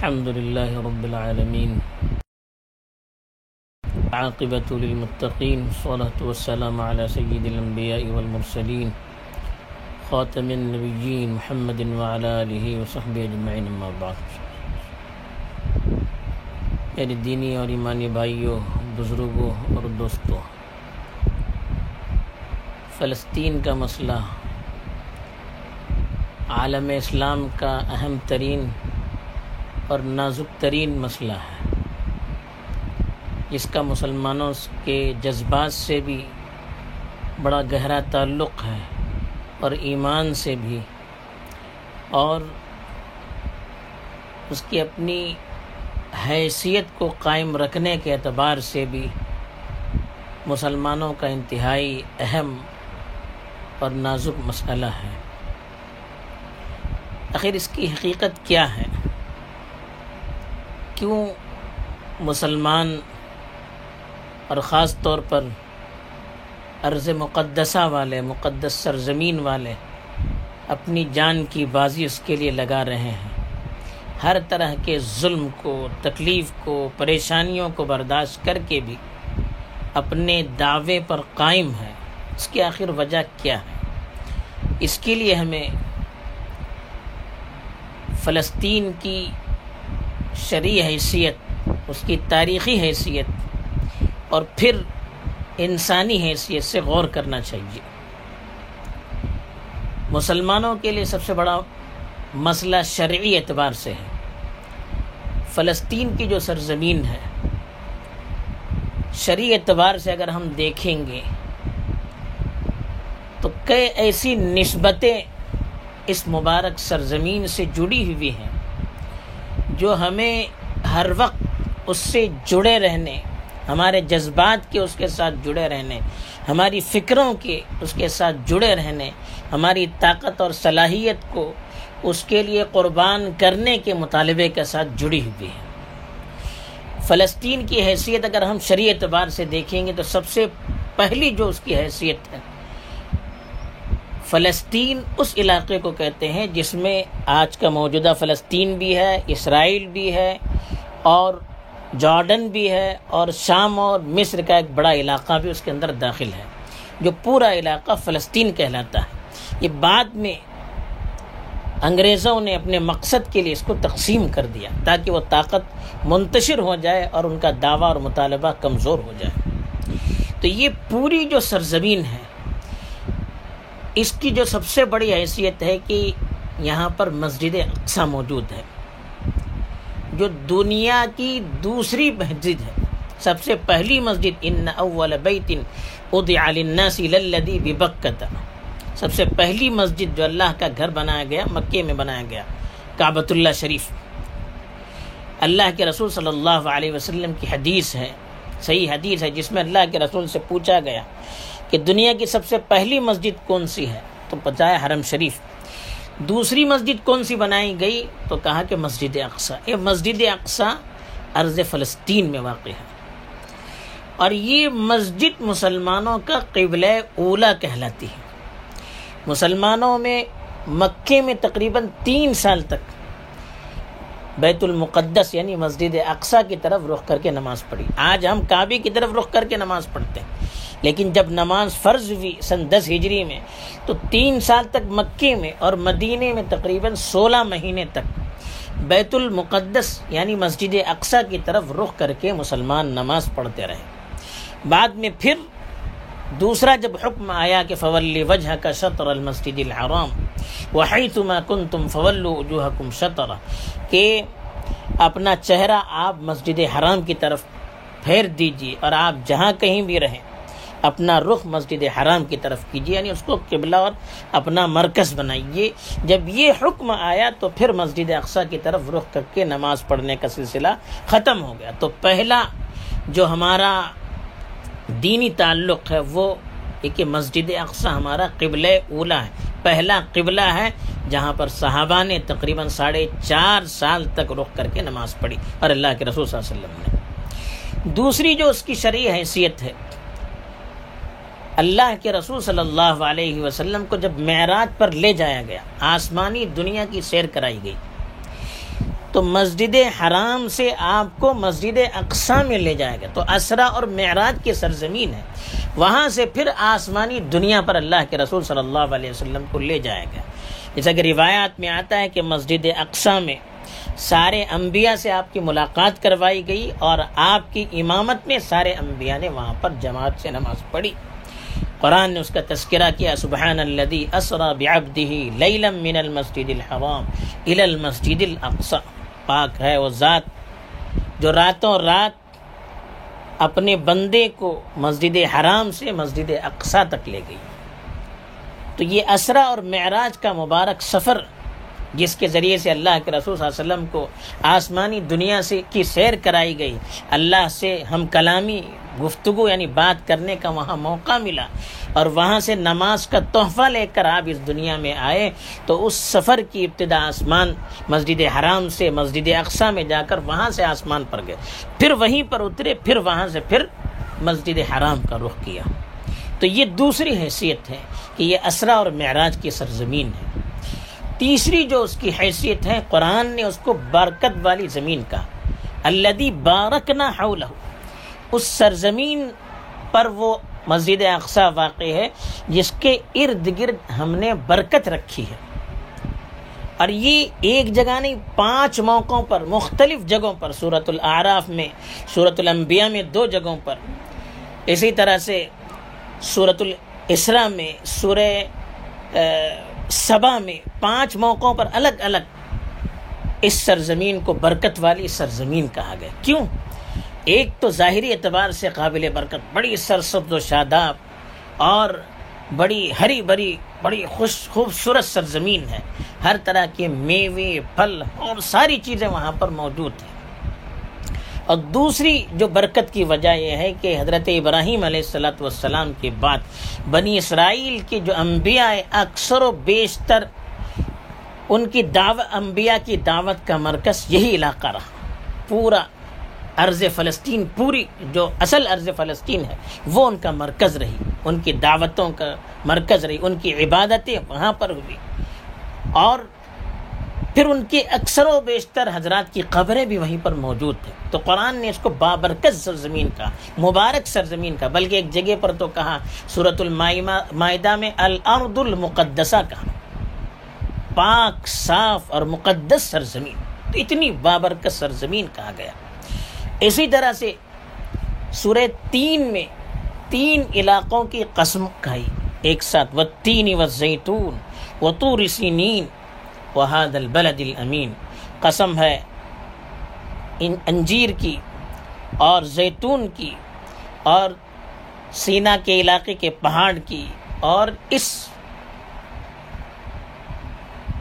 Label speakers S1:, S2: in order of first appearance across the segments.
S1: الحمد لله رب العالمين. عاقبة للمتقين الصلاة والسلام على سيد الأنبياء والمرسلين، خاتم النبيين محمد وعلى آله وصحبه أجمعين، أما بعد. میرے دینی اور ایمانی بھائیوں، بزرگوں اور دوستوں، فلسطین کا مسئلہ، عالم اسلام کا اہم ترین اور نازک ترین مسئلہ ہے۔ جس کا مسلمانوں کے جذبات سے بھی بڑا گہرا تعلق ہے اور ایمان سے بھی۔ اور اس کی اپنی حیثیت کو قائم رکھنے کے اعتبار سے بھی مسلمانوں کا انتہائی اہم اور نازک مسئلہ ہے۔ آخر اس کی حقیقت کیا ہے؟ کیوں مسلمان اور خاص طور پر عرض مقدسہ والے، مقدس سرزمین والے اپنی جان کی بازی اس کے لیے لگا رہے ہیں؟ ہر طرح کے ظلم کو، تکلیف کو، پریشانیوں کو برداشت کر کے بھی اپنے دعوے پر قائم ہے اس کی آخر وجہ کیا ہے؟ اس کے لیے ہمیں فلسطین کی شرعی حیثیت، اس کی تاریخی حیثیت، اور پھر انسانی حیثیت سے غور کرنا چاہیے۔ مسلمانوں کے لیے سب سے بڑا مسئلہ شرعی اعتبار سے ہے۔ فلسطین کی جو سرزمین ہے، شرعی اعتبار سے اگر ہم دیکھیں گے، تو کئی ایسی نسبتیں اس مبارک سرزمین سے جڑی ہوئی ہیں۔ جو ہمیں ہر وقت اس سے جڑے رہنے، ہمارے جذبات کے اس کے ساتھ جڑے رہنے، ہماری فکروں کے اس کے ساتھ جڑے رہنے، ہماری طاقت اور صلاحیت کو اس کے لیے قربان کرنے کے مطالبے کے ساتھ جڑی ہوئی ہے فلسطین کی حیثیت اگر ہم شرعی اعتبار سے دیکھیں گے تو سب سے پہلی جو اس کی حیثیت ہے فلسطین اس علاقے کو کہتے ہیں جس میں آج کا موجودہ فلسطین بھی ہے، اسرائیل بھی ہے اور جارڈن بھی ہے اور شام اور مصر کا ایک بڑا علاقہ بھی اس کے اندر داخل ہے، جو پورا علاقہ فلسطین کہلاتا ہے۔ یہ بعد میں انگریزوں نے اپنے مقصد کے لیے اس کو تقسیم کر دیا تاکہ وہ طاقت منتشر ہو جائے اور ان کا دعویٰ اور مطالبہ کمزور ہو جائے۔ تو یہ پوری جو سرزمین ہے اس کی جو سب سے بڑی حیثیت ہے کہ یہاں پر مسجد اقسا موجود ہے، جو دنیا کی دوسری مسجد ہے۔ سب سے پہلی مسجد، ان اول بیت ادع للناس للذی ببکۃ سب سے پہلی مسجد جو اللہ کا گھر بنایا گیا، مکے میں بنایا گیا، کعبۃ اللہ شریف۔ اللہ کے رسول صلی اللہ علیہ وسلم کی حدیث ہے، صحیح حدیث ہے، جس میں اللہ کے رسول سے پوچھا گیا کہ دنیا کی سب سے پہلی مسجد کون سی ہے؟ تو بتایا حرم شریف۔ دوسری مسجد کون سی بنائی گئی؟ تو کہا کہ مسجد اقسا یہ مسجد اقسا عرض فلسطین میں واقع ہے۔ اور یہ مسجد مسلمانوں کا قبل اولا کہلاتی ہے۔ مسلمانوں میں مکے میں تقریباً تین سال تک بیت المقدس یعنی مسجد اقسا کی طرف رخ کر کے نماز پڑھی۔ آج ہم کعبے کی طرف رخ کر کے نماز پڑھتے ہیں۔ لیکن جب نماز فرض ہوئی سن دس ہجری میں، تو تین سال تک مکے میں اور مدینے میں تقریباً سولہ مہینے تک بیت المقدس یعنی مسجد اقسا کی طرف رخ کر کے مسلمان نماز پڑھتے رہے۔ بعد میں پھر دوسرا جب حکم آیا کہ فول وجہ کا شطر المسجد الحرام وحی تما کن تم فول وجوہ کم شطر کہ اپنا چہرہ آپ مسجد حرام کی طرف پھیر دیجیے اور آپ جہاں کہیں بھی رہیں۔ اپنا رخ مسجد حرام کی طرف کیجیے یعنی اس کو قبلہ اور اپنا مرکز بنائیے۔ جب یہ حکم آیا تو پھر مسجد اقسا کی طرف رخ کر کے نماز پڑھنے کا سلسلہ ختم ہو گیا۔ تو پہلا جو ہمارا دینی تعلق ہے، وہ ایک مسجد اقسا ہمارا قبل اولا ہے۔ پہلا قبلہ ہے جہاں پر صحابہ نے تقریباً ساڑھے چار سال تک رخ کر کے نماز پڑھی اور اللہ کے رسول صلی اللہ علیہ وسلم نے۔ دوسری جو اس کی شرعی حیثیت ہے اللہ کے رسول صلی اللہ علیہ وسلم کو جب معراج پر لے جایا گیا، آسمانی دنیا کی سیر کرائی گئی، تو مسجد حرام سے آپ کو مسجد اقسا میں لے جائے گا تو اسرا اور معراج کی سرزمین ہے، وہاں سے پھر آسمانی دنیا پر اللہ کے رسول صلی اللہ علیہ وسلم کو لے جائے گا جیسا کہ روایات میں آتا ہے کہ مسجد اقسا میں سارے انبیاء سے آپ کی ملاقات کروائی گئی اور آپ کی امامت میں سارے انبیاء نے وہاں پر جماعت سے نماز پڑھی۔ قرآن نے اس کا تذکرہ کیا سبحان الذي اسرا بعبده ليلا من المسجد الحرام الى المسجد الاقصى پاک ہے وہ ذات جو راتوں رات اپنے بندے کو مسجد حرام سے مسجد اقصا تک لے گئی۔ تو یہ اسرا اور معراج کا مبارک سفر، جس کے ذریعے سے اللہ کے رسول صلی اللہ علیہ وسلم کو آسمانی دنیا سے کی سیر کرائی گئی۔ اللہ سے ہم کلامی گفتگو یعنی بات کرنے کا وہاں موقع ملا اور وہاں سے نماز کا تحفہ لے کر آپ اس دنیا میں آئے تو اس سفر کی ابتدا آسمان مسجد حرام سے مسجد اقسا میں جا کر وہاں سے آسمان پر گئے۔ پھر وہیں پر اترے، پھر وہاں سے پھر مسجد حرام کا رخ کیا۔ تو یہ دوسری حیثیت ہے کہ یہ اسرا اور معراج کی سرزمین ہے۔ تیسری جو اس کی حیثیت ہے، قرآن نے اس کو برکت والی زمین کا الدی بارک نہ اس سرزمین پر وہ مسجد اقسا واقع ہے، جس کے ارد گرد ہم نے برکت رکھی ہے۔ اور یہ ایک جگہ نہیں، پانچ موقعوں پر، مختلف جگہوں پر صورت العراف میں صورت الانبیاء میں دو جگہوں پر۔ اسی طرح سے صورت الاسرا میں، سورہ صبا میں پانچ موقعوں پر الگ الگ اس سرزمین کو برکت والی سرزمین کہا گیا۔ کیوں؟ ایک تو ظاہری اعتبار سے قابل برکت، بڑی سرسبز و شاداب اور بڑی ہری بری بڑی خوش خوبصورت سرزمین ہے۔ ہر طرح کے میوے، پھل اور ساری چیزیں وہاں پر موجود ہیں۔ اور دوسری جو برکت کی وجہ یہ ہے کہ حضرت ابراہیم علیہ السلاۃ والسلام کے بعد بنی اسرائیل کے جو انبیاء اکثر و بیشتر، ان کی دعوت، انبیاء کی دعوت کا مرکز یہی علاقہ رہا۔ پورا عرض فلسطین پوری جو اصل عرض فلسطین ہے، وہ ان کا مرکز رہی، ان کی دعوتوں کا مرکز رہی، ان کی عبادتیں وہاں پر ہوئی۔ اور پھر ان کے اکثر و بیشتر حضرات کی قبریں بھی وہیں پر موجود تھیں۔ تو قرآن نے اس کو بابرکت سرزمین کا مبارک سرزمین کا بلکہ ایک جگہ پر تو کہا صورت المائدہ میں الارض المقدسہ کہا۔ پاک، صاف اور مقدس سرزمین، تو اتنی بابرکت سرزمین کہا گیا۔ اسی طرح سے سورہ تین میں تین علاقوں کی قسم کھائی۔ ایک ساتھ و تین و زیتون و تو رسی نین وحاد البلد الامین قسم ہے ان انجیر کی اور زیتون کی اور سینا کے علاقے کے پہاڑ کی اور اس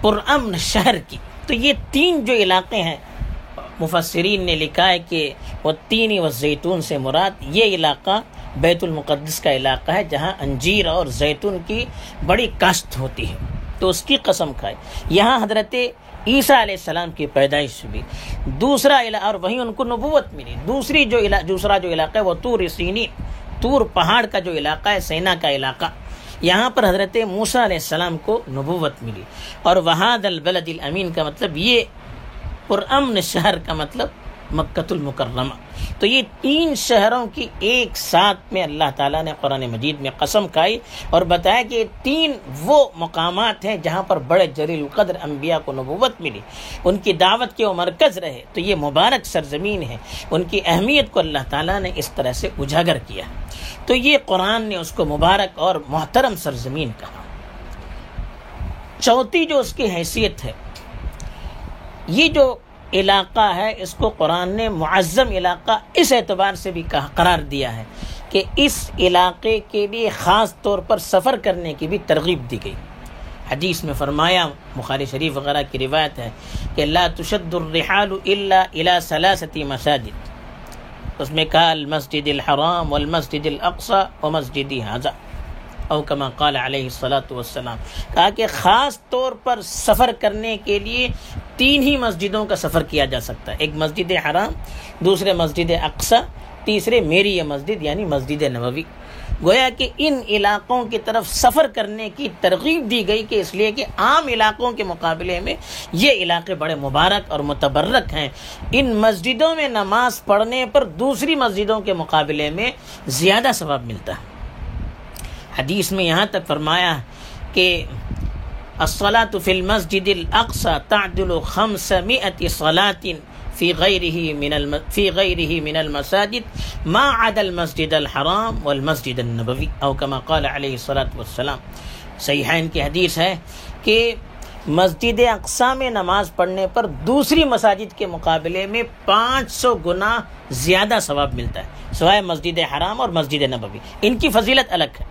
S1: پرامن شہر کی۔ تو یہ تین جو علاقے ہیں مفسرین نے لکھا ہے کہ وہ تین و زیتون سے مراد یہ علاقہ بیت المقدس کا علاقہ ہے جہاں انجیر اور زیتون کی بڑی کاشت ہوتی ہے۔ تو اس کی قسم کھائے۔ یہاں حضرت عیسیٰ علیہ السلام کی پیدائش بھی دوسرا علاقہ اور وہیں ان کو نبوت ملی۔ دوسری جو دوسرا جو علاقہ ہے وہ تور سینی تور پہاڑ کا جو علاقہ ہے، سینا کا علاقہ۔ یہاں پر حضرت موسیٰ علیہ السلام کو نبوت ملی۔ اور وہاد البلد الامین کا مطلب یہ پرامن شہر کا مطلب مکت المکرمہ۔ تو یہ تین شہروں کی ایک ساتھ میں اللہ تعالیٰ نے قرآن مجید میں قسم کھائی اور بتایا کہ تین وہ مقامات ہیں جہاں پر بڑے جلیل القدر انبیاء کو نبوت ملی۔ ان کی دعوت کے وہ مرکز رہے۔ تو یہ مبارک سرزمین ہے۔ ان کی اہمیت کو اللہ تعالیٰ نے اس طرح سے اجاگر کیا۔ تو یہ قرآن نے اس کو مبارک اور محترم سرزمین کہا۔ چوتھی جو اس کی حیثیت ہے یہ جو علاقہ ہے، اس کو قرآن نے معظم علاقہ اس اعتبار سے بھی قرار دیا ہے کہ اس علاقے کے لیے خاص طور پر سفر کرنے کی بھی ترغیب دی گئی۔ حدیث میں فرمایا، بخاری شریف وغیرہ کی روایت ہے کہ اللہ تشد الرحال الا الى ثلاثه مساجد۔ اس میں کہا، المسجد الحرام والمسجد الاقصى ومسجد هذا او کما قال علیہ الصلاۃ والسلام۔ کہا کہ خاص طور پر سفر کرنے کے لیے تین ہی مسجدوں کا سفر کیا جا سکتا ہے۔ ایک مسجد حرام، دوسرے مسجد اقسا تیسرے میری یہ مسجد یعنی مسجد نبوی۔ گویا کہ ان علاقوں کی طرف سفر کرنے کی ترغیب دی گئی کہ اس لیے کہ عام علاقوں کے مقابلے میں یہ علاقے بڑے مبارک اور متبرک ہیں۔ ان مسجدوں میں نماز پڑھنے پر دوسری مسجدوں کے مقابلے میں زیادہ ثواب ملتا ہے۔ حدیث میں یہاں تک فرمایا کہ الصلاة في المسجد الأقصى تعدل خمسمائة صلاة في غيره من الم... في غيره من المساجد ما عدا المسجد الحرام والمسجد النبوي او كما قال عليه الصلاة والسلام. صحیحین کی حدیث ہے کہ مسجد اقسا میں نماز پڑھنے پر دوسری مساجد کے مقابلے میں پانچ سو گنا زیادہ ثواب ملتا ہے، سوائے مسجد حرام اور مسجد نبوی۔ ان کی فضیلت الگ ہے۔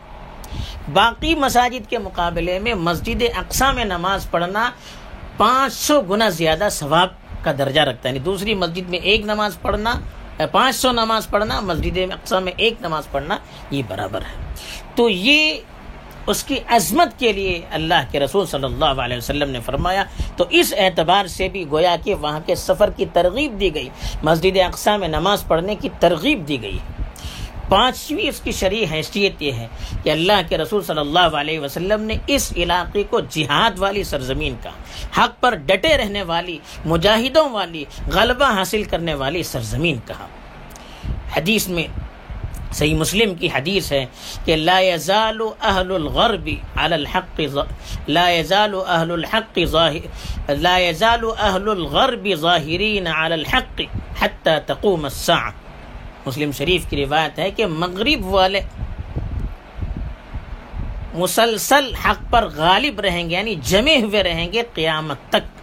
S1: باقی مساجد کے مقابلے میں مسجد اقسا میں نماز پڑھنا پانچ سو گنا زیادہ ثواب کا درجہ رکھتا ہے۔ یعنی دوسری مسجد میں ایک نماز پڑھنا پانچ سو نماز پڑھنا، مسجد اقسا میں ایک نماز پڑھنا، یہ برابر ہے۔ تو یہ اس کی عظمت کے لیے اللہ کے رسول صلی اللہ علیہ وسلم نے فرمایا۔ تو اس اعتبار سے بھی گویا کہ وہاں کے سفر کی ترغیب دی گئی۔ مسجد اقسا میں نماز پڑھنے کی ترغیب دی گئی۔ پانچویں اس کی شرعی حیثیت یہ ہے کہ اللہ کے رسول صلی اللہ علیہ وسلم نے اس علاقے کو جہاد والی سرزمین کا، حق پر ڈٹے رہنے والی، مجاہدوں والی، غلبہ حاصل کرنے والی سرزمین کہا۔ حدیث میں صحیح مسلم کی حدیث ہے کہ لا يزال اہل الغرب على الحق لا يزال اہل الحق ظاہر، لا يزال اہل الغرب ظاہرین على الحق حتى تقوم الساعه مسلم شریف کی روایت ہے کہ مغرب والے مسلسل حق پر غالب رہیں گے یعنی جمے ہوئے رہیں گے قیامت تک۔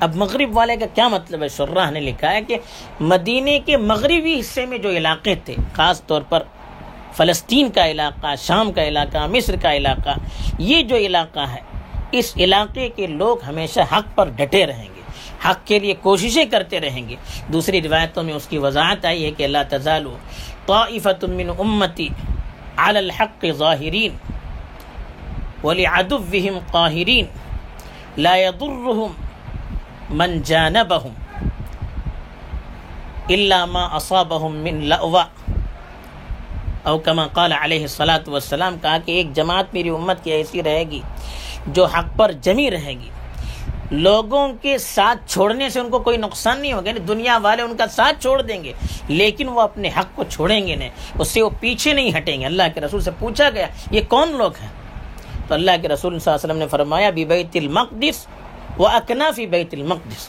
S1: اب مغرب والے کا کیا مطلب ہے؟ شرح نے لکھا ہے کہ مدینے کے مغربی حصے میں جو علاقے تھے، خاص طور پر فلسطین کا علاقہ، شام کا علاقہ، مصر کا علاقہ، یہ جو علاقہ ہے، اس علاقے کے لوگ ہمیشہ حق پر ڈٹے رہیں گے۔ حق کے لیے کوششیں کرتے رہیں گے۔ دوسری روایتوں میں اس کی وضاحت آئی ہے کہ اللہ تزال طائفت من امتی علی الحق ظاہرین ولعدوهم قاہرین، لا يضرهم من جانبهم الا ما اصابهم من لأوا او کما قال علیہ الصلاۃ والسلام، کہا کہ ایک جماعت میری امت کی ایسی رہے گی جو حق پر جمی رہے گی۔ لوگوں کے ساتھ چھوڑنے سے ان کو کوئی نقصان نہیں ہوگا یعنی دنیا والے ان کا ساتھ چھوڑ دیں گے، لیکن وہ اپنے حق کو چھوڑیں گے نہیں، اس سے وہ پیچھے نہیں ہٹیں گے۔ اللہ کے رسول سے پوچھا گیا، یہ کون لوگ ہیں؟ تو اللہ کے رسول صلی اللہ علیہ وسلم نے فرمایا، بی بیت المقدس و اکنافی بیت المقدس۔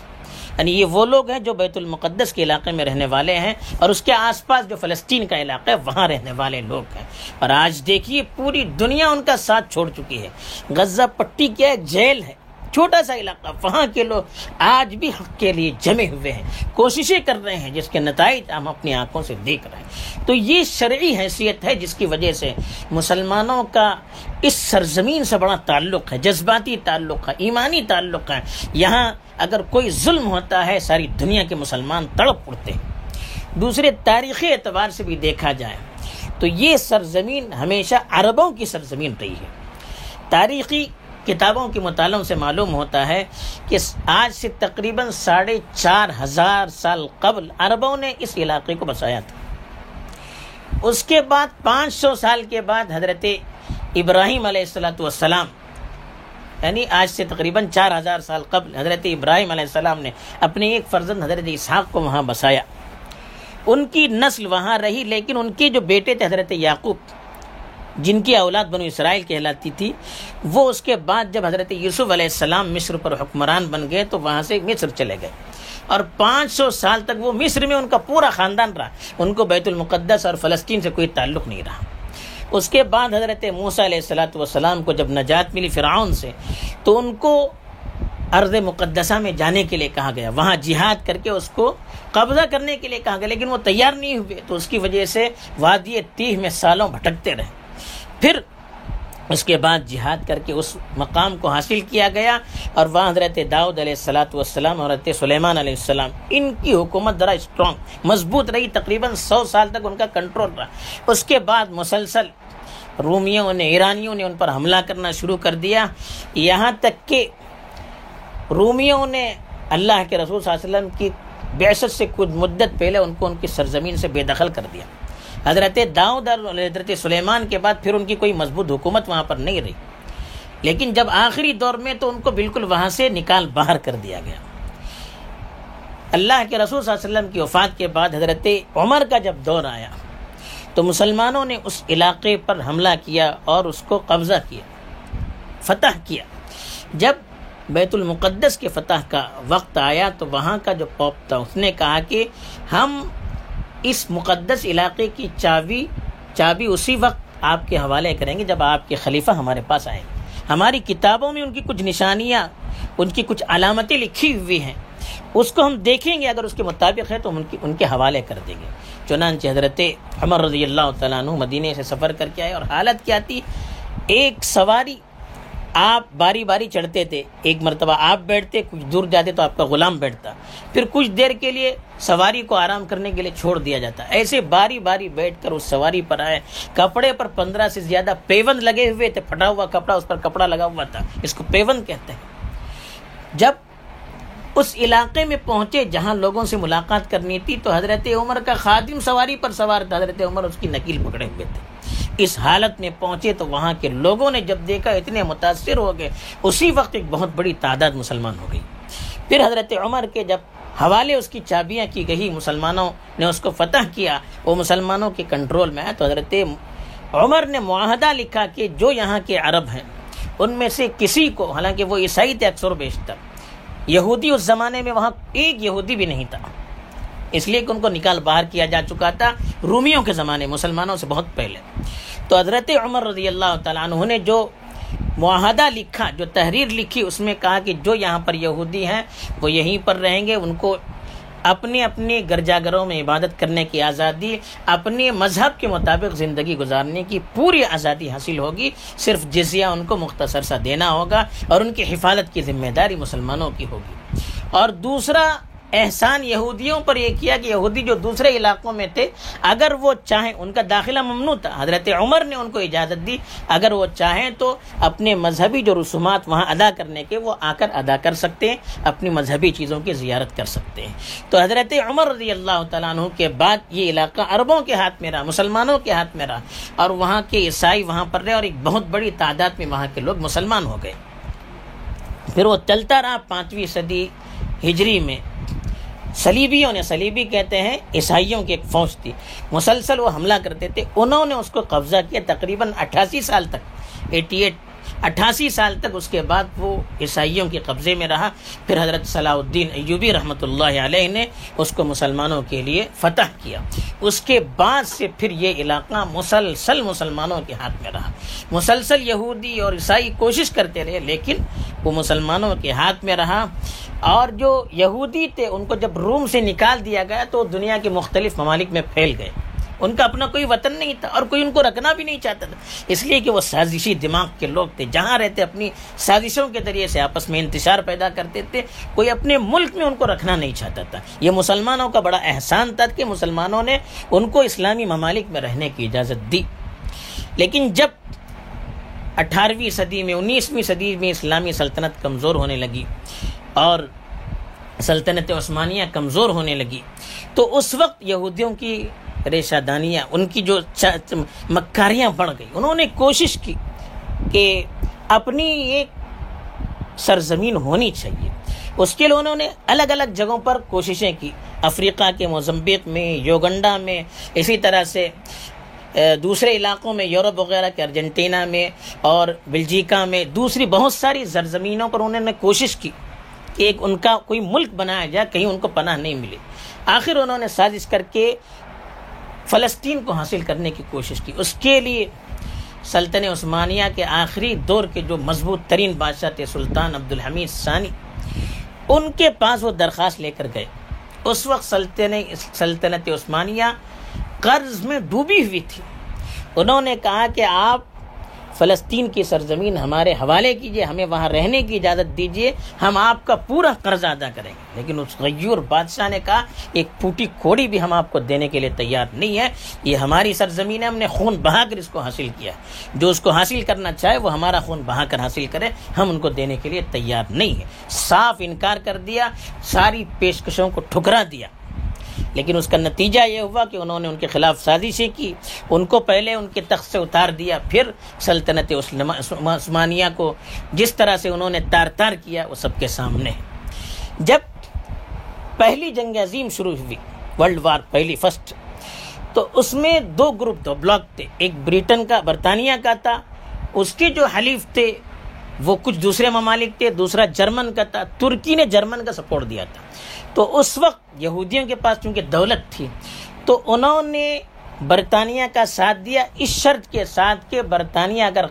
S1: یعنی یہ وہ لوگ ہیں جو بیت المقدس کے علاقے میں رہنے والے ہیں، اور اس کے آس پاس جو فلسطین کا علاقہ ہے، وہاں رہنے والے لوگ ہیں۔ اور آج دیکھیے، پوری دنیا ان کا ساتھ چھوڑ چکی ہے۔ غزہ پٹی کیا ایک جیل ہے۔ چھوٹا سا علاقہ، وہاں کے لوگ آج بھی حق کے لیے جمے ہوئے ہیں، کوششیں کر رہے ہیں جس کے نتائج ہم اپنی آنکھوں سے دیکھ رہے ہیں۔ تو یہ شرعی حیثیت ہے جس کی وجہ سے مسلمانوں کا اس سرزمین سے بڑا تعلق ہے، جذباتی تعلق ہے، ایمانی تعلق ہے۔ یہاں اگر کوئی ظلم ہوتا ہے، ساری دنیا کے مسلمان تڑپ اڑتے ہیں۔ دوسرے تاریخی اعتبار سے بھی دیکھا جائے تو یہ سرزمین ہمیشہ عربوں کی سرزمین رہی ہے۔ تاریخی کتابوں کے مطالعوں سے معلوم ہوتا ہے کہ آج سے تقریباً ساڑھے چار ہزار سال قبل عربوں نے اس علاقے کو بسایا تھا۔ اس کے بعد پانچ سو سال کے بعد حضرت ابراہیم علیہ السلاۃ والسلام یعنی آج سے تقریباً چار ہزار سال قبل حضرت ابراہیم علیہ السلام نے اپنے ایک فرزند حضرت اسحاق کو وہاں بسایا۔ ان کی نسل وہاں رہی، لیکن ان کے جو بیٹے تھے حضرت یعقوب جن کی اولاد بنو اسرائیل کہلاتی تھی، وہ اس کے بعد جب حضرت یوسف علیہ السلام مصر پر حکمران بن گئے تو وہاں سے مصر چلے گئے۔ اور پانچ سو سال تک وہ مصر میں ان کا پورا خاندان رہا۔ ان کو بیت المقدس اور فلسطین سے کوئی تعلق نہیں رہا۔ اس کے بعد حضرت موسیٰ علیہ السلاۃ والسلام کو جب نجات ملی فرعون سے، تو ان کو ارض مقدسہ میں جانے کے لیے کہا گیا۔ وہاں جہاد کر کے اس کو قبضہ کرنے کے لیے کہا گیا، لیکن وہ تیار نہیں ہوئے۔ تو اس کی وجہ سے وادی تیہ میں سالوں بھٹکتے رہے۔ پھر اس کے بعد جہاد کر کے اس مقام کو حاصل کیا گیا اور وہاں حضرت داؤد علیہ السلاۃ والسلام اور حضرت سلیمان علیہ السلام، ان کی حکومت ذرا اسٹرانگ مضبوط رہی، تقریباً سو سال تک ان کا کنٹرول رہا۔ اس کے بعد مسلسل رومیوں نے، ایرانیوں نے ان پر حملہ کرنا شروع کر دیا۔ یہاں تک کہ رومیوں نے اللہ کے رسول صلی اللہ علیہ وسلم کی بیست سے کچھ مدت پہلے ان کو ان کی سرزمین سے بے دخل کر دیا۔ حضرت داؤد اور حضرت سلیمان کے بعد پھر ان کی کوئی مضبوط حکومت وہاں پر نہیں رہی۔ لیکن جب آخری دور میں تو ان کو بالکل وہاں سے نکال باہر کر دیا گیا۔ اللہ کے رسول صلی اللہ علیہ وسلم کی وفات کے بعد حضرت عمر کا جب دور آیا، تو مسلمانوں نے اس علاقے پر حملہ کیا اور اس کو قبضہ کیا، فتح کیا۔ جب بیت المقدس کے فتح کا وقت آیا تو وہاں کا جو پوپ تھا، اس نے کہا کہ ہم اس مقدس علاقے کی چابی چابی اسی وقت آپ کے حوالے کریں گے جب آپ کے خلیفہ ہمارے پاس آئیں گے۔ ہماری کتابوں میں ان کی کچھ نشانیاں، ان کی کچھ علامتیں لکھی ہوئی ہیں۔ اس کو ہم دیکھیں گے، اگر اس کے مطابق ہے تو ان کی، ان کے حوالے کر دیں گے۔ چنانچہ حضرت عمر رضی اللہ تعالیٰ عنہ مدینہ سے سفر کر کے آئے اور حالت کیا تھی؟ ایک سواری آپ باری باری چڑھتے تھے، ایک مرتبہ آپ بیٹھتے، کچھ دور جاتے تو آپ کا غلام بیٹھتا۔ پھر کچھ دیر کے لیے سواری کو آرام کرنے کے لیے چھوڑ دیا جاتا۔ ایسے باری باری بیٹھ کر اس سواری پر آئے۔ کپڑے پر پندرہ سے زیادہ پیون لگے ہوئے تھے، پھٹا ہوا کپڑا، اس پر کپڑا لگا ہوا تھا۔ اس کو پیون کہتے ہیں۔ جب اس علاقے میں پہنچے جہاں لوگوں سے ملاقات کرنی تھی، تو حضرت عمر کا خادم سواری پر سوار تھا۔ حضرت عمر اس کی نکیل پکڑے ہوئے تھے۔ اس حالت میں پہنچے تو وہاں کے لوگوں نے جب دیکھا اتنے متاثر ہو گئے، اسی وقت ایک بہت بڑی تعداد مسلمان ہو گئی۔ پھر حضرت عمر کے جب حوالے اس کی چابیاں کی گئی، مسلمانوں نے اس کو فتح کیا، وہ مسلمانوں کے کنٹرول میں آیا تو حضرت عمر نے معاہدہ لکھا کہ جو یہاں کے عرب ہیں، ان میں سے کسی کو، حالانکہ وہ عیسائی تھے، اکثر و بیشتر یہودی اس زمانے میں وہاں ایک یہودی بھی نہیں تھا۔ اس لیے کہ ان کو نکال باہر کیا جا چکا تھا رومیوں کے زمانے، مسلمانوں سے بہت پہلے۔ تو حضرت عمر رضی اللہ تعالیٰ عنہ نے جو معاہدہ لکھا، جو تحریر لکھی، اس میں کہا کہ جو یہاں پر یہودی ہیں وہ یہیں پر رہیں گے، ان کو اپنے اپنے گرجا گھروں میں عبادت کرنے کی آزادی اپنے مذہب کے مطابق زندگی گزارنے کی پوری آزادی حاصل ہوگی۔ صرف جزیہ ان کو مختصر سا دینا ہوگا اور ان کی حفاظت کی ذمہ داری مسلمانوں کی ہوگی۔ اور دوسرا احسان یہودیوں پر یہ کیا کہ یہودی جو دوسرے علاقوں میں تھے، اگر وہ چاہیں ان کا داخلہ ممنوع تھا۔ حضرت عمر نے ان کو اجازت دی۔ اگر وہ چاہیں تو اپنے مذہبی جو رسومات وہاں ادا کرنے کے، وہ آ کر ادا کر سکتے ہیں، اپنی مذہبی چیزوں کی زیارت کر سکتے ہیں۔ تو حضرت عمر رضی اللہ تعالیٰ عنہ کے بعد یہ علاقہ عربوں کے ہاتھ میں رہا، مسلمانوں کے ہاتھ میں رہا۔ اور وہاں کے عیسائی وہاں پر رہے اور ایک بہت بڑی تعداد میں وہاں کے لوگ مسلمان ہو گئے۔ پھر وہ چلتا رہا پانچویں صدی ہجری میں۔ سلیبیوں نے سلیبی کہتے ہیں، عیسائیوں کی ایک فوج تھی۔ مسلسل وہ حملہ کرتے تھے۔ انہوں نے اس کو قبضہ کیا تقریباً اٹھاسی سال تک۔ ایٹی ایٹ اٹھاسی سال تک اس کے بعد وہ عیسائیوں کے قبضے میں رہا۔ پھر حضرت صلاح الدین ایوبی رحمۃ اللہ علیہ نے اس کو مسلمانوں کے لیے فتح کیا۔ اس کے بعد سے پھر یہ علاقہ مسلسل مسلمانوں کے ہاتھ میں رہا۔ مسلسل یہودی اور عیسائی کوشش کرتے رہے، لیکن وہ مسلمانوں کے ہاتھ میں رہا۔ اور جو یہودی تھے، ان کو جب روم سے نکال دیا گیا تو دنیا کے مختلف ممالک میں پھیل گئے۔ ان کا اپنا کوئی وطن نہیں تھا اور کوئی ان کو رکھنا بھی نہیں چاہتا تھا۔ اس لیے کہ وہ سازشی دماغ کے لوگ تھے، جہاں رہتے اپنی سازشوں کے ذریعے سے آپس میں انتشار پیدا کرتے تھے، کوئی اپنے ملک میں ان کو رکھنا نہیں چاہتا تھا۔ یہ مسلمانوں کا بڑا احسان تھا کہ مسلمانوں نے ان کو اسلامی ممالک میں رہنے کی اجازت دی۔ لیکن جب اٹھارہویں صدی میں، انیسویں صدی میں اسلامی سلطنت کمزور ہونے لگی اور سلطنت عثمانیہ کمزور ہونے لگی، تو اس وقت یہودیوں کی ریشہ دانیاں ان کی جو مکاریاں بڑھ گئی، انہوں نے کوشش کی کہ اپنی ایک سرزمین ہونی چاہیے۔ اس کے لیے انہوں نے الگ الگ جگہوں پر کوششیں کی۔ افریقہ کے موزمبیک میں، یوگنڈا میں، اسی طرح سے دوسرے علاقوں میں، یورپ وغیرہ کے، ارجنٹینا میں اور بلجیکا میں، دوسری بہت ساری سرزمینوں پر انہوں نے کوشش کی کہ ایک ان کا کوئی ملک بنایا جائے، کہیں ان کو پناہ نہیں ملے آخر انہوں نے سازش کر کے فلسطین کو حاصل کرنے کی کوشش کی۔ اس کے لیے سلطن عثمانیہ کے آخری دور کے جو مضبوط ترین بادشاہ تھے، سلطان عبد الحمید ثانی، ان کے پاس وہ درخواست لے کر گئے۔ اس وقت سلطن سلطنت عثمانیہ قرض میں ڈوبی ہوئی تھی۔ انہوں نے کہا کہ آپ فلسطین کی سرزمین ہمارے حوالے کیجیے ہمیں وہاں رہنے کی اجازت دیجیے ہم آپ کا پورا قرض ادا کریں گے۔ لیکن اس غیور بادشاہ نے کہا، ایک پھوٹی کوڑی بھی ہم آپ کو دینے کے لیے تیار نہیں ہے۔ یہ ہماری سرزمین ہے، ہم نے خون بہا کر اس کو حاصل کیا جو اس کو حاصل کرنا چاہے، وہ ہمارا خون بہا کر حاصل کرے۔ ہم ان کو دینے کے لیے تیار نہیں ہے صاف انکار کر دیا، ساری پیشکشوں کو ٹھکرا دیا۔ لیکن اس کا نتیجہ یہ ہوا کہ انہوں نے ان کے خلاف سازشیں کی، ان کو پہلے ان کے تخت سے اتار دیا، پھر سلطنت عثمانیہ کو جس طرح سے انہوں نے تار تار کیا وہ سب کے سامنے۔ جب پہلی جنگ عظیم شروع ہوئی ورلڈ وار پہلی فسٹ تو اس میں دو گروپ دو بلاک تھے۔ ایک بریٹن کا، برطانیہ کا تھا۔ اس کے جو حلیف تھے، وہ کچھ دوسرے ممالک تھے، دوسرا جرمن کا تھا۔ ترکی نے جرمن کا سپورٹ دیا تھا۔ تو اس وقت یہودیوں کے پاس چونکہ دولت تھی، تو انہوں نے برطانیہ کا ساتھ دیا۔ اس شرط کے ساتھ کہ برطانیہ اگر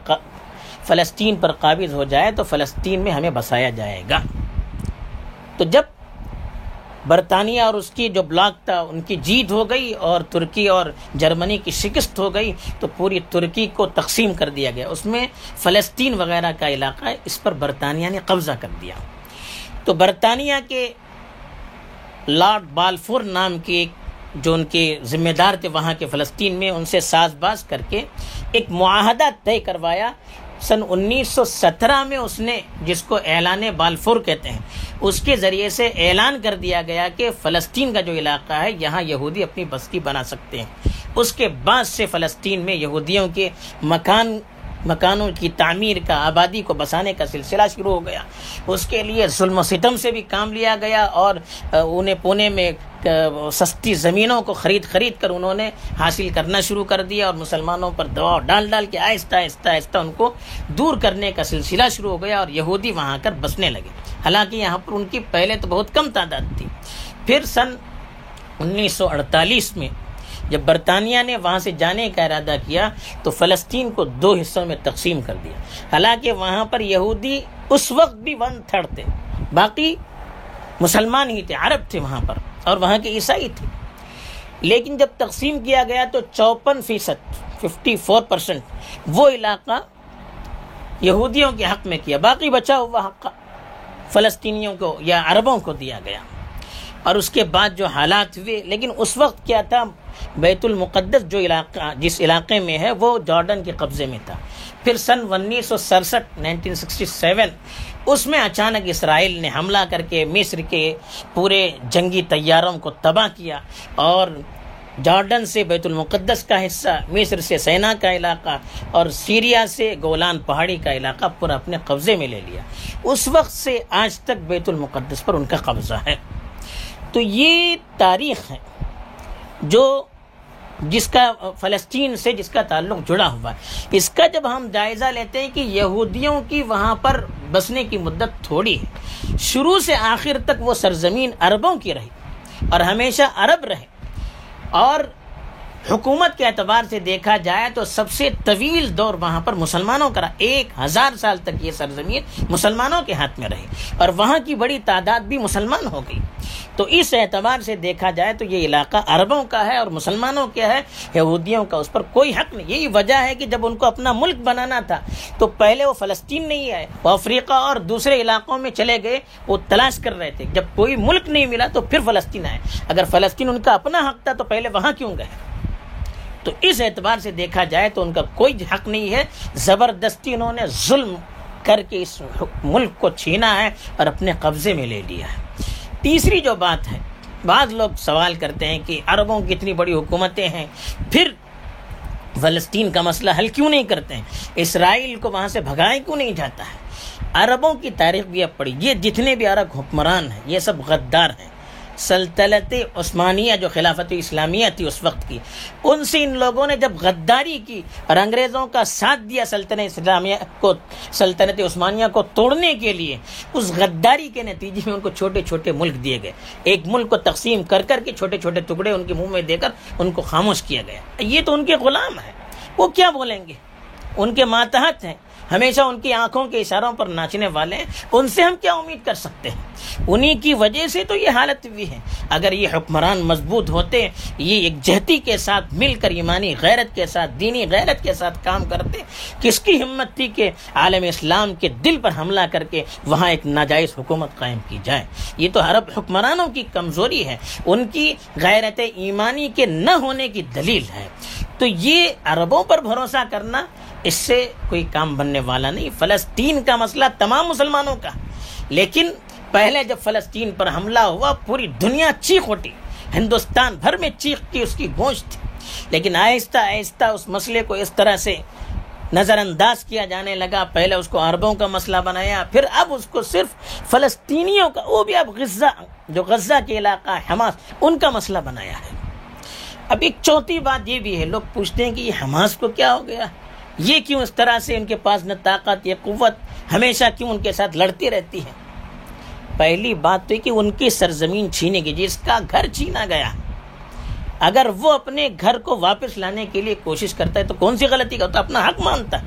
S1: فلسطین پر قابض ہو جائے تو فلسطین میں ہمیں بسایا جائے گا۔ تو جب برطانیہ اور اس کی جو بلاک تھا، ان کی جیت ہو گئی اور ترکی اور جرمنی کی شکست ہو گئی، تو پوری ترکی کو تقسیم کر دیا گیا۔ اس میں فلسطین وغیرہ کا علاقہ ہے، اس پر برطانیہ نے قبضہ کر دیا۔ تو برطانیہ کے لارڈ بالفور نام کے ایک جو ان کے ذمہ دار تھے وہاں کے فلسطین میں، ان سے ساز باز کر کے ایک معاہدہ طے کروایا۔ سن انیس سو سترہ میں اس نے، جس کو اعلان بالفور کہتے ہیں، اس کے ذریعے سے اعلان کر دیا گیا کہ فلسطین کا جو علاقہ ہے، یہاں یہودی اپنی بستی بنا سکتے ہیں۔ اس کے بعد سے فلسطین میں یہودیوں کے مکان مکانوں کی تعمیر کا آبادی کو بسانے کا سلسلہ شروع ہو گیا۔ اس کے لیے ظلم و ستم سے بھی کام لیا گیا اور انہیں پونے میں سستی زمینوں کو خرید خرید کر انہوں نے حاصل کرنا شروع کر دیا اور مسلمانوں پر دباؤ ڈال ڈال کے آہستہ آہستہ آہستہ ان کو دور کرنے کا سلسلہ شروع ہو گیا اور یہودی وہاں کر بسنے لگے۔ حالانکہ یہاں پر ان کی پہلے تو بہت کم تعداد تھی۔ پھر سن انیس سو اڑتالیس میں جب برطانیہ نے وہاں سے جانے کا ارادہ کیا تو فلسطین کو دو حصوں میں تقسیم کر دیا۔ حالانکہ وہاں پر یہودی اس وقت بھی ون تھرڈ تھے۔ باقی مسلمان ہی تھے، عرب تھے وہاں پر اور وہاں کے عیسائی تھے۔ لیکن جب تقسیم کیا گیا تو چوپن فیصد، ففٹی فور پرسنٹ وہ علاقہ یہودیوں کے حق میں کیا۔ باقی بچا ہوا حق فلسطینیوں کو یا عربوں کو دیا گیا۔ اور اس کے بعد جو حالات ہوئے، لیکن اس وقت کیا تھا؟ بیت المقدس جو علاقہ جس علاقے میں ہے، وہ جارڈن کے قبضے میں تھا۔ پھر سن انیس سو سڑسٹھ، نائنٹین سکسٹی سیون، اس میں اچانک اسرائیل نے حملہ کر کے مصر کے پورے جنگی تیاروں کو تباہ کیا اور جارڈن سے بیت المقدس کا حصہ، مصر سے سینا کا علاقہ اور سیریا سے گولان پہاڑی کا علاقہ پورا اپنے قبضے میں لے لیا۔ اس وقت سے آج تک بیت المقدس پر ان کا قبضہ ہے۔ تو یہ تاریخ ہے۔ جو جس کا فلسطین سے جس کا تعلق جڑا ہوا ہے۔ اس کا جب ہم جائزہ لیتے ہیں کہ یہودیوں کی وہاں پر بسنے کی مدت تھوڑی ہے، شروع سے آخر تک وہ سرزمین عربوں کی رہی اور ہمیشہ عرب رہے۔ اور حکومت کے اعتبار سے دیکھا جائے تو سب سے طویل دور وہاں پر مسلمانوں کا رہا۔ ایک ہزار سال تک یہ سرزمین مسلمانوں کے ہاتھ میں رہی۔ اور وہاں کی بڑی تعداد بھی مسلمان ہو گئی۔ تو اس اعتبار سے دیکھا جائے تو یہ علاقہ عربوں کا ہے اور مسلمانوں کیا ہے۔ یہودیوں کا اس پر کوئی حق نہیں۔ یہی وجہ ہے کہ جب ان کو اپنا ملک بنانا تھا تو پہلے وہ فلسطین نہیں آئے۔ وہ افریقہ اور دوسرے علاقوں میں چلے گئے۔ وہ تلاش کر رہے تھے۔ جب کوئی ملک نہیں ملا تو پھر فلسطین آئے۔ اگر فلسطین ان کا اپنا حق تھا تو پہلے وہاں کیوں گئے؟ تو اس اعتبار سے دیکھا جائے تو ان کا کوئی حق نہیں ہے۔ زبردستی انہوں نے ظلم کر کے اس ملک کو چھینا ہے اور اپنے قبضے میں لے لیا ہے۔ تیسری جو بات ہے، بعض لوگ سوال کرتے ہیں کہ عربوں کی اتنی بڑی حکومتیں ہیں، پھر فلسطین کا مسئلہ حل کیوں نہیں کرتے ہیں؟ اسرائیل کو وہاں سے بھگائے کیوں نہیں جاتا ہے؟ عربوں کی تاریخ بھی اب پڑی۔ یہ جتنے بھی عرب حکمران ہیں، یہ سب غدار ہیں۔ سلطنت عثمانیہ جو خلافت اسلامیہ تھی اس وقت کی۔ ان سے ان لوگوں نے جب غداری کی اور انگریزوں کا ساتھ دیا سلطنت اسلامیہ کو، سلطنت عثمانیہ کو توڑنے کے لیے، اس غداری کے نتیجے میں ان کو چھوٹے چھوٹے ملک دیے گئے۔ ایک ملک کو تقسیم کر کر کے چھوٹے چھوٹے ٹکڑے ان کے منہ میں دے کر ان کو خاموش کیا گیا۔ یہ تو ان کے غلام ہیں۔ وہ کیا بولیں گے؟ ان کے ماتحت ہیں۔ ہمیشہ ان کی آنکھوں کے اشاروں پر ناچنے والے ہیں۔ ان سے ہم کیا امید کر سکتے ہیں؟ انہی کی وجہ سے تو یہ حالت بھی ہے۔ اگر یہ حکمران مضبوط ہوتے، یہ ایک جہتی کے ساتھ مل کر ایمانی غیرت کے ساتھ، دینی غیرت کے ساتھ کام کرتے، کس کی ہمت تھی کہ عالم اسلام کے دل پر حملہ کر کے وہاں ایک ناجائز حکومت قائم کی جائے؟ یہ تو عرب حکمرانوں کی کمزوری ہے۔ ان کی غیرت ایمانی کے نہ ہونے کی دلیل ہے۔ تو یہ عربوں پر بھروسہ کرنا اس سے کوئی کام بننے والا نہیں۔ فلسطین کا مسئلہ تمام مسلمانوں کا۔ لیکن پہلے جب فلسطین پر حملہ ہوا، پوری دنیا چیخ اٹھی۔ ہندوستان بھر میں چیخ کی اس کی گونج تھی۔ لیکن آہستہ آہستہ اس مسئلے کو اس طرح سے نظر انداز کیا جانے لگا۔ پہلے اس کو عربوں کا مسئلہ بنایا، پھر اب اس کو صرف فلسطینیوں کا۔ وہ بھی اب غزہ، جو غزہ کے علاقہ حماس، ان کا مسئلہ بنایا ہے۔ اب ایک چوتھی بات یہ بھی ہے، لوگ پوچھتے ہیں کہ یہ حماس کو کیا ہو گیا؟ یہ کیوں اس طرح سے ان کے پاس نہ طاقت یا قوت ہمیشہ کیوں ان کے ساتھ لڑتی رہتی ہے؟ پہلی بات تو کہ ان کی سرزمین چھینے کی جی، جس کا گھر چھینا گیا۔ اگر وہ اپنے گھر کو واپس لانے کے لیے کوشش کرتا ہے تو کون سی غلطی کرتا ہے اپنا حق مانتا ہے؟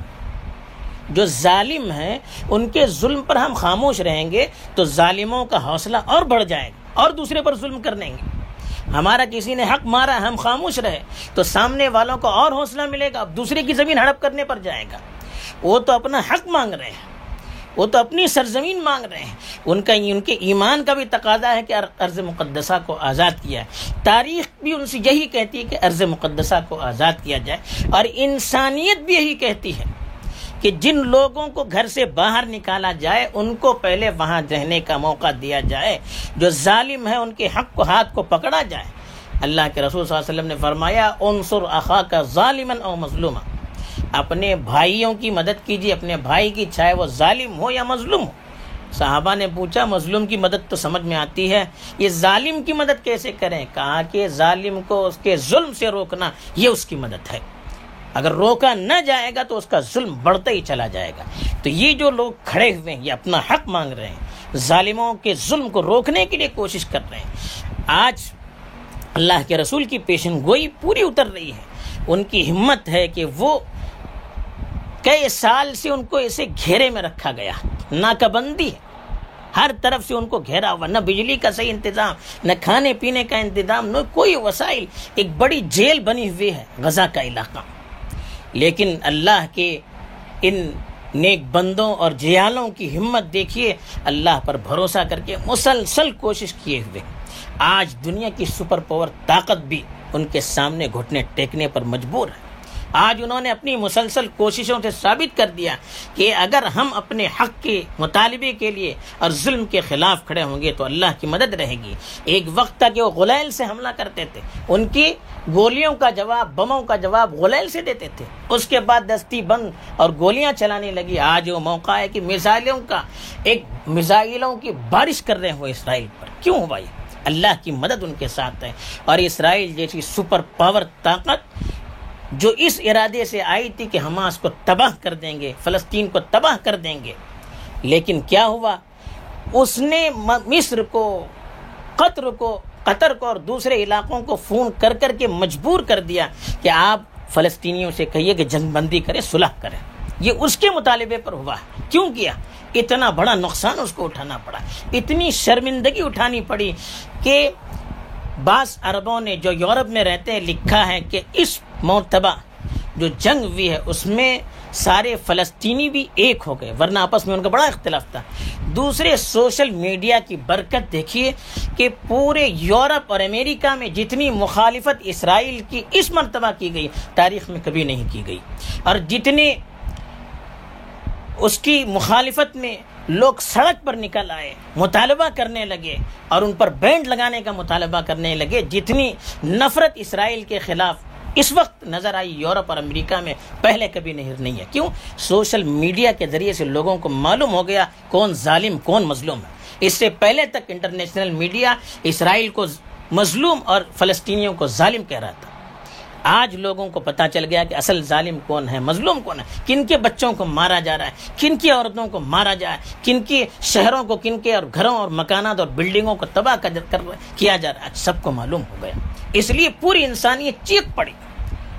S1: جو ظالم ہیں، ان کے ظلم پر ہم خاموش رہیں گے تو ظالموں کا حوصلہ اور بڑھ جائے گا اور دوسرے پر ظلم کر لیں گے۔ ہمارا کسی نے حق مارا ہم خاموش رہے۔ تو سامنے والوں کو اور حوصلہ ملے گا، اب دوسرے کی زمین ہڑپ کرنے پر جائے گا۔ وہ تو اپنا حق مانگ رہے ہیں۔ وہ تو اپنی سرزمین مانگ رہے ہیں۔ ان کا ان کے ایمان کا بھی تقاضا ہے کہ عرض مقدسہ کو آزاد کیا ہے۔ تاریخ بھی ان سے یہی کہتی ہے کہ عرض مقدسہ کو آزاد کیا جائے۔ اور انسانیت بھی یہی کہتی ہے۔ کہ جن لوگوں کو گھر سے باہر نکالا جائے، ان کو پہلے وہاں رہنے کا موقع دیا جائے۔ جو ظالم ہے، ان کے حق کو، ہاتھ کو پکڑا جائے۔ اللہ کے رسول صلی اللہ علیہ وسلم نے فرمایا عنصر اخا کا ظالمن او مظلوم اپنے بھائیوں کی مدد کیجیے، اپنے بھائی کی، چاہے وہ ظالم ہو یا مظلوم ہو۔ صحابہ نے پوچھا، مظلوم کی مدد تو سمجھ میں آتی ہے۔ یہ ظالم کی مدد کیسے کریں؟ کہا کہ ظالم کو اس کے ظلم سے روکنا، یہ اس کی مدد ہے۔ اگر روکا نہ جائے گا تو اس کا ظلم بڑھتا ہی چلا جائے گا۔ تو یہ جو لوگ کھڑے ہوئے ہیں، یہ اپنا حق مانگ رہے ہیں، ظالموں کے ظلم کو روکنے کے لیے کوشش کر رہے ہیں۔ آج اللہ کے رسول کی پیشن گوئی پوری اتر رہی ہے۔ ان کی ہمت ہے کہ وہ کئی سال سے ان کو اسے گھیرے میں رکھا گیا۔ ناکہ بندی ہے۔ ہر طرف سے ان کو گھیرا ہوا، نہ بجلی کا صحیح انتظام، نہ کھانے پینے کا انتظام، نہ کوئی وسائل۔ ایک بڑی جیل بنی ہوئی ہے غزہ کا علاقہ۔ لیکن اللہ کے ان نیک بندوں اور جیالوں کی ہمت دیکھیے، اللہ پر بھروسہ کر کے مسلسل کوشش کیے ہوئے۔ آج دنیا کی سپر پاور طاقت بھی ان کے سامنے گھٹنے، ٹیکنے پر مجبور ہے۔ آج انہوں نے اپنی مسلسل کوششوں سے ثابت کر دیا کہ اگر ہم اپنے حق کے مطالبے کے لیے اور ظلم کے خلاف کھڑے ہوں گے تو اللہ کی مدد رہے گی۔ ایک وقت تھا کہ وہ غلیل سے حملہ کرتے تھے۔ ان کی گولیوں کا جواب، بموں کا جواب غلیل سے دیتے تھے۔ اس کے بعد دستی بند اور گولیاں چلانے لگی۔ آج وہ موقع ہے کہ میزائلوں کا، ایک میزائلوں کی بارش کر رہے ہو اسرائیل پر۔ کیوں بھائی؟ اللہ کی مدد ان کے ساتھ ہے۔ اور اسرائیل جیسی سپر پاور طاقت جو اس ارادے سے آئی تھی کہ حماس کو تباہ کر دیں گے، فلسطین کو تباہ کر دیں گے۔ لیکن کیا ہوا؟ اس نے مصر کو، قطر کو قطر کو اور دوسرے علاقوں کو فون کر کر کے مجبور کر دیا کہ آپ فلسطینیوں سے کہیے کہ جنگ بندی کریں، صلح کریں۔ یہ اس کے مطالبے پر ہوا۔ کیوں کیا؟ اتنا بڑا نقصان اس کو اٹھانا پڑا۔ اتنی شرمندگی اٹھانی پڑی کہ بعض عربوں نے جو یورپ میں رہتے ہیں، لکھا ہے کہ اس مرتبہ جو جنگ ہوئی ہے، اس میں سارے فلسطینی بھی ایک ہو گئے، ورنہ آپس میں ان کا بڑا اختلاف تھا۔ دوسرے، سوشل میڈیا کی برکت دیکھیے کہ پورے یورپ اور امریکہ میں جتنی مخالفت اسرائیل کی اس مرتبہ کی گئی، تاریخ میں کبھی نہیں کی گئی۔ اور جتنے اس کی مخالفت میں لوگ سڑک پر نکل آئے، مطالبہ کرنے لگے اور ان پر بینڈ لگانے کا مطالبہ کرنے لگے، جتنی نفرت اسرائیل کے خلاف اس وقت نظر آئی یورپ اور امریکہ میں پہلے کبھی نہیں نہیں ہے۔ کیوں؟ سوشل میڈیا کے ذریعے سے لوگوں کو معلوم ہو گیا کون ظالم، کون مظلوم ہے۔ اس سے پہلے تک انٹرنیشنل میڈیا اسرائیل کو مظلوم اور فلسطینیوں کو ظالم کہہ رہا تھا۔ آج لوگوں کو پتا چل گیا کہ اصل ظالم کون ہے، مظلوم کون ہے۔ کن کے بچوں کو مارا جا رہا ہے، کن کی عورتوں کو مارا جائے کن کی شہروں کو، کن کے اور گھروں اور مکانات اور بلڈنگوں کو تباہ کر کیا جا رہا ہے۔ سب کو معلوم ہو گیا۔ اس لیے پوری انسانیت چیخ پڑی۔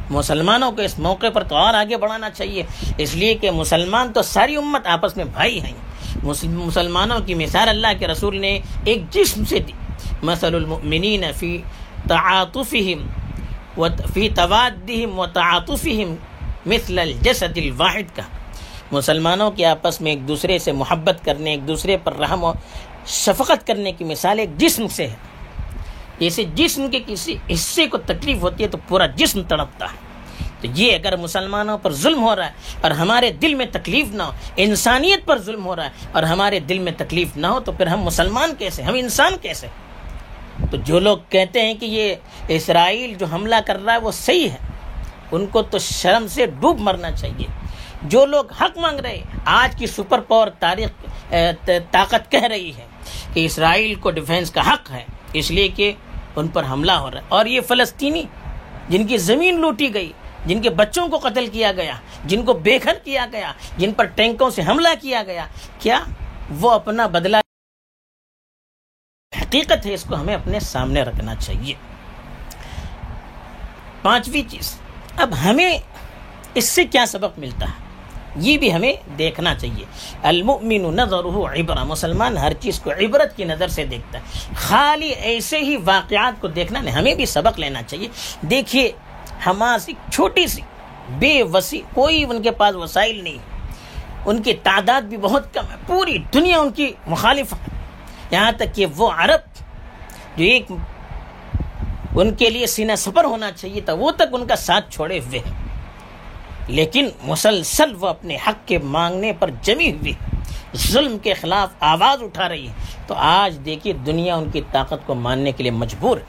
S1: مسلمانوں کو اس موقع پر تو اور آگے بڑھانا چاہیے۔ اس لیے کہ مسلمان تو ساری امت آپس میں بھائی ہیں۔ مسلمانوں کی مثال اللہ کے رسول نے ایک جسم سے دی۔ مثل المؤمنین فی تعاطفہم فی توادہم و تعاطفہم مثل الجسد الواحد کا۔ مسلمانوں کے آپس میں ایک دوسرے سے محبت کرنے، ایک دوسرے پر رحم و شفقت کرنے کی مثال ایک جسم سے ہے۔ جیسے جسم کے کسی حصے کو تکلیف ہوتی ہے تو پورا جسم تڑپتا ہے۔ تو یہ اگر مسلمانوں پر ظلم ہو رہا ہے اور ہمارے دل میں تکلیف نہ ہو، انسانیت پر ظلم ہو رہا ہے اور ہمارے دل میں تکلیف نہ ہو، تو پھر ہم مسلمان کیسے؟ ہم انسان کیسے؟ تو جو لوگ کہتے ہیں کہ یہ اسرائیل جو حملہ کر رہا ہے وہ صحیح ہے، ان کو تو شرم سے ڈوب مرنا چاہیے۔ جو لوگ حق مانگ رہے آج کی سپر پاور تاریخ طاقت کہہ رہی ہے کہ اسرائیل کو ڈیفینس کا حق ہے، اس لیے کہ ان پر حملہ ہو رہا ہے۔ اور یہ فلسطینی جن کی زمین لوٹی گئی، جن کے بچوں کو قتل کیا گیا، جن کو بے گھر کیا گیا، جن پر ٹینکوں سے حملہ کیا گیا، کیا وہ اپنا بدلہ حقیقت ہے، اس کو ہمیں اپنے سامنے رکھنا چاہیے۔ پانچویں چیز، اب ہمیں اس سے کیا سبق ملتا ہے؟ یہ بھی ہمیں دیکھنا چاہیے۔ المؤمن نظر عبرہ، مسلمان ہر چیز کو عبرت کی نظر سے دیکھتا ہے۔ خالی ایسے ہی واقعات کو دیکھنا نہیں، ہمیں بھی سبق لینا چاہیے۔ دیکھیے، حماس ایک چھوٹی سی، بے وسیع، کوئی ان کے پاس وسائل نہیں ان کی تعداد بھی بہت کم ہے، پوری دنیا ان کی مخالف ہے۔ یہاں تک کہ وہ عرب، جو ایک ان کے لیے سینہ سفر ہونا چاہیے تھا، وہ تک ان کا ساتھ چھوڑے ہوئے ہیں۔ لیکن مسلسل وہ اپنے حق کے مانگنے پر جمی ہوئی، ظلم کے خلاف آواز اٹھا رہی۔ ہے تو آج دیکھیے دنیا ان کی طاقت کو ماننے کے لیے مجبور ہے۔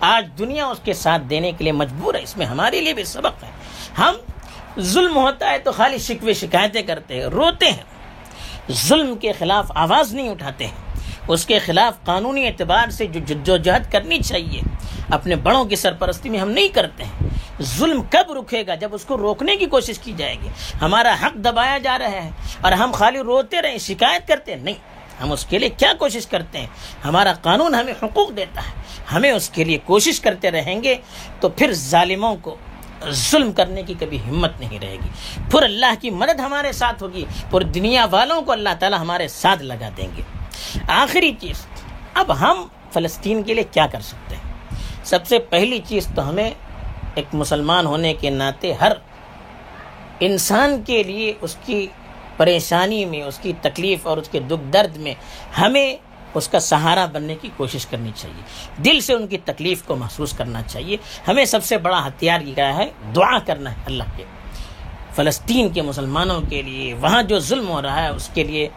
S1: آج دنیا اس کے ساتھ دینے کے لیے مجبور ہے۔ اس میں ہمارے لیے بھی سبق ہے۔ ہم ظلم ہوتا ہے تو خالی شکوے شکایتیں کرتے ہیں، روتے ہیں۔ ظلم کے خلاف آواز نہیں اٹھاتے ہیں۔ اس کے خلاف قانونی اعتبار سے جو جد و جہد کرنی چاہیے۔ اپنے بڑوں کی سرپرستی میں ہم نہیں کرتے ہیں۔ ظلم کب رکے گا جب اس کو روکنے کی کوشش کی جائے گی؟ ہمارا حق دبایا جا رہا ہے اور ہم خالی روتے رہیں، شکایت کرتے ہیں۔ نہیں، ہم اس کے لیے کیا کوشش کرتے ہیں؟ ہمارا قانون ہمیں حقوق دیتا ہے۔ ہمیں اس کے لیے کوشش کرتے رہیں گے تو پھر ظالموں کو ظلم کرنے کی کبھی ہمت نہیں رہے گی۔ پھر اللہ کی مدد ہمارے ساتھ ہوگی۔ پھر دنیا والوں کو اللہ تعالیٰ ہمارے ساتھ لگا دیں گے۔ آخری چیز، اب ہم فلسطین کے لیے کیا کر سکتے ہیں؟ سب سے پہلی چیز تو ہمیں ایک مسلمان ہونے کے ناطے ہر انسان کے لیے اس کی پریشانی میں، اس کی تکلیف اور اس کے دکھ درد میں ہمیں اس کا سہارا بننے کی کوشش کرنی چاہیے۔ دل سے ان کی تکلیف کو محسوس کرنا چاہیے۔ ہمیں سب سے بڑا ہتھیار یہ کیا ہے، دعا کرنا ہے اللہ کے۔ فلسطین کے مسلمانوں کے لیے، وہاں جو ظلم ہو رہا ہے، اس کے لیے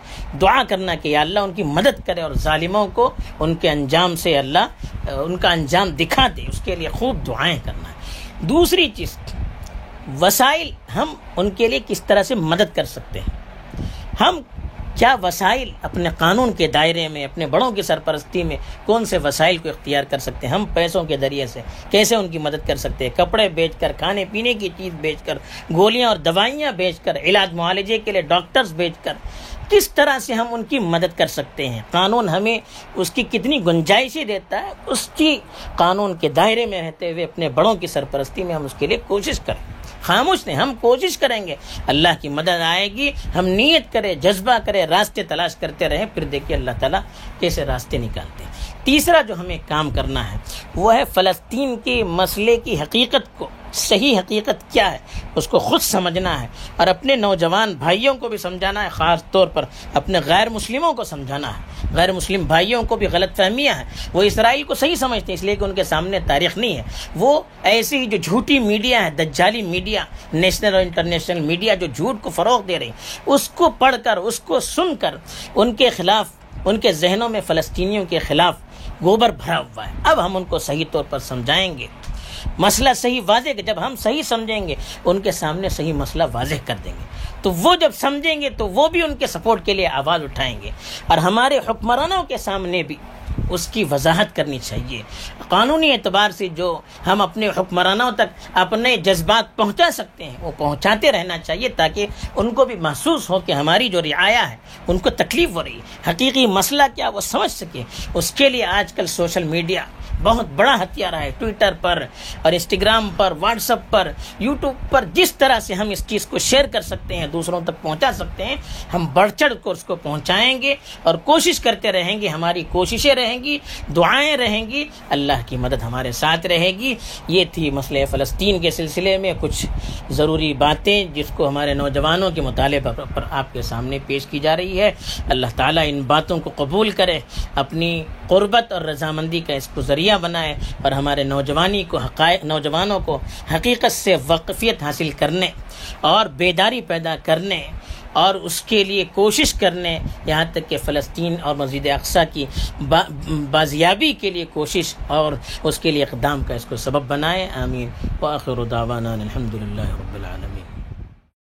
S1: دعا کرنا کہ اللہ ان کی مدد کرے اور ظالموں کو ان کے انجام سے اللہ، ان کا انجام دکھا دے۔ اس کے لیے خوب دعائیں کرنا ہے۔ دوسری چیز، وسائل ہم ان کے لیے کس طرح سے مدد کر سکتے ہیں؟ ہم کیا وسائل اپنے قانون کے دائرے میں، اپنے بڑوں کی سرپرستی میں کون سے وسائل کو اختیار کر سکتے ہیں؟ ہم پیسوں کے ذریعے سے کیسے ان کی مدد کر سکتے ہیں؟ کپڑے بیچ کر، کھانے پینے کی چیز بیچ کر، گولیاں اور دوائیاں بیچ کر، علاج معالجے کے لیے ڈاکٹرز بیچ کر، کس طرح سے ہم ان کی مدد کر سکتے ہیں؟ قانون ہمیں اس کی کتنی گنجائشی دیتا ہے؟ اس کی قانون کے دائرے میں رہتے ہوئے اپنے بڑوں کی سرپرستی میں ہم اس کے لیے کوشش کریں۔ خاموش نہیں، ہم کوشش کریں گے۔ اللہ کی مدد آئے گی، ہم نیت کرے جذبہ کرے راستے تلاش کرتے رہیں، پھر دیکھیے اللہ تعالیٰ کیسے راستے نکالتے ہیں۔ تیسرا جو ہمیں کام کرنا ہے، وہ ہے فلسطین کے مسئلے کی حقیقت کو، صحیح حقیقت کیا ہے، اس کو خود سمجھنا ہے اور اپنے نوجوان بھائیوں کو بھی سمجھانا ہے، خاص طور پر اپنے غیر مسلموں کو سمجھانا ہے۔ غیر مسلم بھائیوں کو بھی غلط فہمیاں ہیں، وہ اسرائیل کو صحیح سمجھتے ہیں، اس لیے کہ ان کے سامنے تاریخ نہیں ہے۔ وہ ایسی جو جھوٹی میڈیا ہے دجالی میڈیا، نیشنل اور انٹرنیشنل میڈیا جو جھوٹ کو فروغ دے رہی اس کو پڑھ کر، اس کو سن کر، ان کے خلاف، ان کے ذہنوں میں فلسطینیوں کے خلاف گوبر بھرا ہوا ہے۔ اب ہم ان کو صحیح طور پر سمجھائیں گے۔ مسئلہ صحیح واضح کہ جب ہم صحیح سمجھیں گے، ان کے سامنے صحیح مسئلہ واضح کر دیں گے۔ تو وہ جب سمجھیں گے تو وہ بھی ان کے سپورٹ کے لیے آواز اٹھائیں گے۔ اور ہمارے حکمرانوں کے سامنے بھی اس کی وضاحت کرنی چاہیے۔ قانونی اعتبار سے جو ہم اپنے حکمرانوں تک اپنے جذبات پہنچا سکتے ہیں، وہ پہنچاتے رہنا چاہیے تاکہ ان کو بھی محسوس ہو کہ ہماری جو رعایا ہے، ان کو تکلیف ہو رہی ہے۔ حقیقی مسئلہ کیا وہ سمجھ سکے۔ اس کے لیے آج کل سوشل میڈیا بہت بڑا ہتھیار ہے ٹویٹر پر اور انسٹاگرام پر واٹس اپ پر یوٹیوب پر، جس طرح سے ہم اس چیز کو شیئر کر سکتے ہیں، دوسروں تک پہنچا سکتے ہیں، ہم بڑھ چڑھ کر اس کو پہنچائیں گے اور کوشش کرتے رہیں گے، ہماری کوششیں رہیں گی، دعائیں رہیں گی، اللہ کی مدد ہمارے ساتھ رہے گی۔ یہ تھی مسئلہ فلسطین کے سلسلے میں کچھ ضروری باتیں جس کو ہمارے نوجوانوں کے مطالعے پر آپ کے سامنے پیش کی جا رہی ہے۔ اللہ تعالیٰ ان باتوں کو قبول کرے، اپنی قربت اور رضامندی کا اس کو ذریعہ بنائے اور ہمارے نوجوانی کو حقائق نوجوانوں کو حقیقت سے وقفیت حاصل کرنے اور بیداری پیدا کرنے اور اس کے لیے کوشش کرنے، یہاں تک کہ فلسطین اور مسجد اقسا کی بازیابی کے لیے کوشش اور اس کے لیے اقدام کا اس کو سبب بنائے، آمین۔ وآخر دعوانا الحمد للہ رب العالمین۔